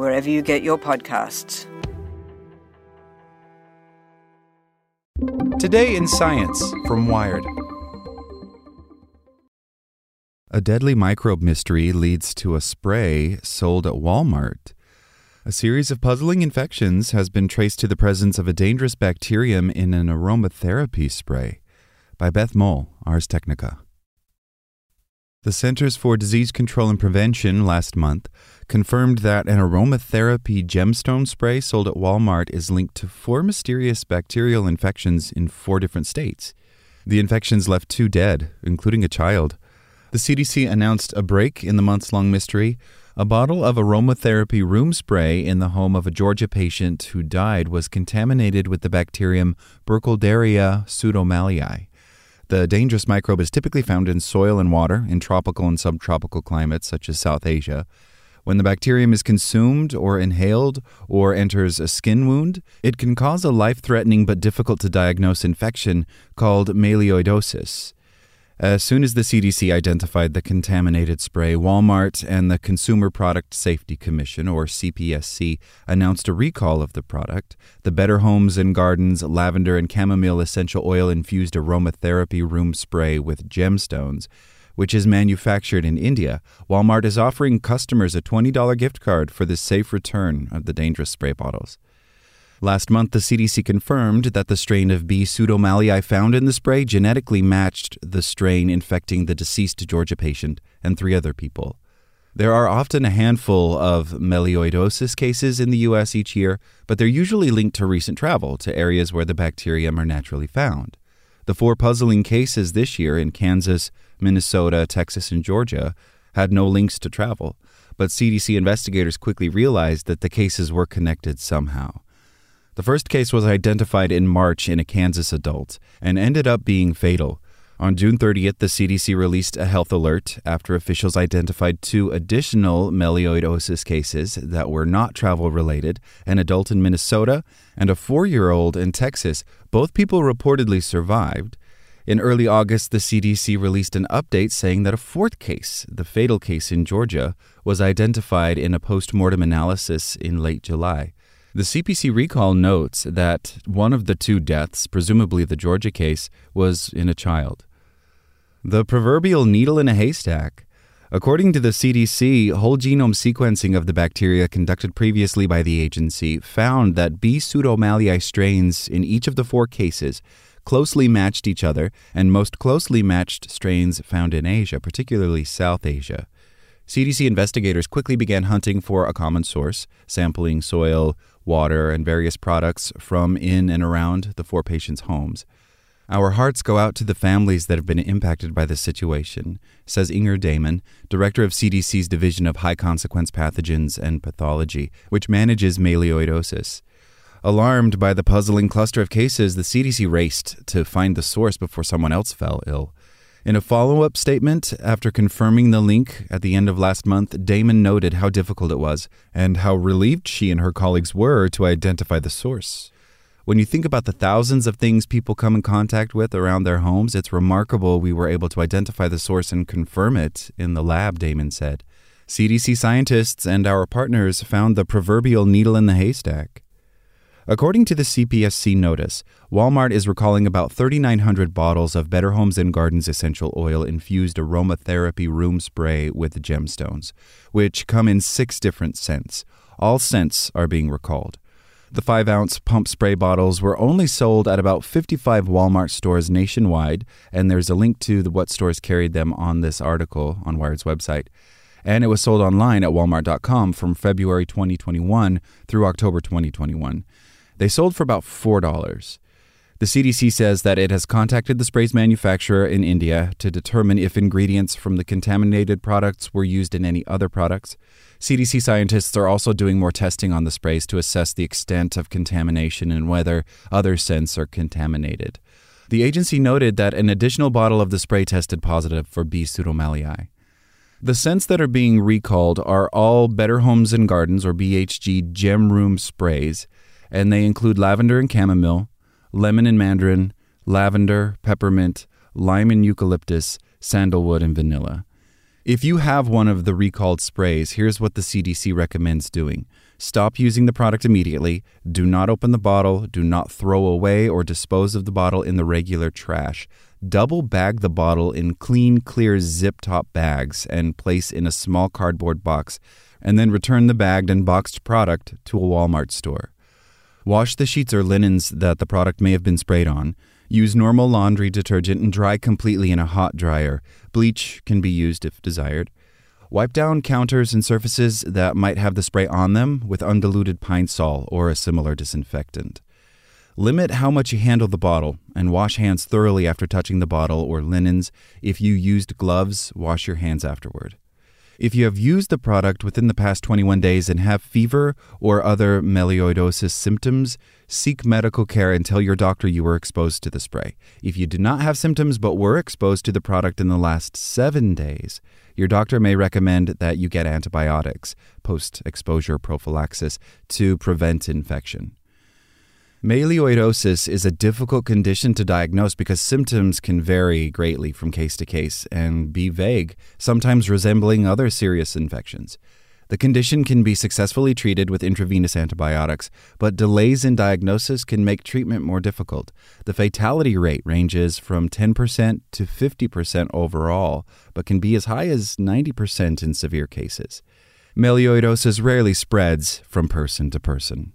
wherever you get your podcasts. Today in Science from Wired. A deadly microbe mystery leads to a spray sold at Walmart. A series of puzzling infections has been traced to the presence of a dangerous bacterium in an aromatherapy spray. By Beth Mole, Ars Technica. The Centers for Disease Control and Prevention last month confirmed that an aromatherapy gemstone spray sold at Walmart is linked to four mysterious bacterial infections in four different states. The infections left two dead, including a child. The CDC announced a break in the months long mystery. A bottle of aromatherapy room spray in the home of a Georgia patient who died was contaminated with the bacterium Burkholderia pseudomallei. The dangerous microbe is typically found in soil and water in tropical and subtropical climates such as South Asia. When the bacterium is consumed or inhaled or enters a skin wound, it can cause a life threatening but difficult to diagnose infection called melioidosis. As soon as the CDC identified the contaminated spray, Walmart and the Consumer Product Safety Commission, or CPSC, announced a recall of the product. The Better Homes and Gardens lavender and chamomile essential oil infused aromatherapy room spray with gemstones, which is manufactured in India. Walmart is offering customers a $20 gift card for the safe return of the dangerous spray bottles. Last month, the CDC confirmed that the strain of B. pseudomallei found in the spray genetically matched the strain infecting the deceased Georgia patient and three other people. There are often a handful of melioidosis cases in the U.S. each year, but they're usually linked to recent travel to areas where the bacterium are naturally found. The four puzzling cases this year in Kansas, Minnesota, Texas, and Georgia had no links to travel, but CDC investigators quickly realized that the cases were connected somehow. The first case was identified in March in a Kansas adult and ended up being fatal. On June 30th, the CDC released a health alert after officials identified two additional melioidosis cases that were not travel related an adult in Minnesota and a four year old in Texas. Both people reportedly survived. In early August, the CDC released an update saying that a fourth case, the fatal case in Georgia, was identified in a post mortem analysis in late July. The CPSC recall notes that one of the two deaths, presumably the Georgia case, was in a child. The proverbial needle in a haystack. According to the CDC, whole genome sequencing of the bacteria conducted previously by the agency found that B. pseudomallei strains in each of the four cases closely matched each other and most closely matched strains found in Asia, particularly South Asia. CDC investigators quickly began hunting for a common source, sampling soil, water, and various products from in and around the four patients' homes. Our hearts go out to the families that have been impacted by this situation, says Inger Damon, director of CDC's Division of High Consequence Pathogens and Pathology, which manages melioidosis. Alarmed by the puzzling cluster of cases, the CDC raced to find the source before someone else fell ill. In a follow up statement, after confirming the link at the end of last month, Damon noted how difficult it was and how relieved she and her colleagues were to identify the source. When you think about the thousands of things people come in contact with around their homes, it's remarkable we were able to identify the source and confirm it in the lab, Damon said. CDC scientists and our partners found the proverbial needle in the haystack. According to the CPSC notice, Walmart is recalling about 3,900 bottles of Better Homes and Gardens essential oil infused aromatherapy room spray with gemstones, which come in six different scents. All scents are being recalled. The 5 ounce pump spray bottles were only sold at about 55 Walmart stores nationwide, and there's a link to the, what stores carried them on this article on Wired's website. And it was sold online at walmart.com from February 2021 through October 2021. They sold for about $4. The CDC says that it has contacted the spray's manufacturer in India to determine if ingredients from the contaminated products were used in any other products. CDC scientists are also doing more testing on the sprays to assess the extent of contamination and whether other scents are contaminated. The agency noted that an additional bottle of the spray tested positive for B. pseudomallei. The scents that are being recalled are all Better Homes and Gardens or BHG Gem Room sprays, and they include lavender and chamomile, lemon and mandarin, lavender, peppermint, lime and eucalyptus, sandalwood, and vanilla. If you have one of the recalled sprays, here's what the CDC recommends doing. Stop using the product immediately. Do not open the bottle. Do not throw away or dispose of the bottle in the regular trash. Double bag the bottle in clean, clear zip top bags and place in a small cardboard box, and then return the bagged and boxed product to a Walmart store. Wash the sheets or linens that the product may have been sprayed on. Use normal laundry detergent and dry completely in a hot dryer. Bleach can be used if desired. Wipe down counters and surfaces that might have the spray on them with undiluted Pine-Sol or a similar disinfectant. Limit how much you handle the bottle and wash hands thoroughly after touching the bottle or linens. If you used gloves, wash your hands afterward. If you have used the product within the past 21 days and have fever or other melioidosis symptoms, seek medical care and tell your doctor you were exposed to the spray. If you do not have symptoms but were exposed to the product in the last seven days, your doctor may recommend that you get antibiotics, post exposure prophylaxis, to prevent infection. Melioidosis is a difficult condition to diagnose because symptoms can vary greatly from case to case and be vague, sometimes resembling other serious infections. The condition can be successfully treated with intravenous antibiotics, but delays in diagnosis can make treatment more difficult. The fatality rate ranges from 10% to 50% overall, but can be as high as 90% in severe cases. Melioidosis rarely spreads from person to person.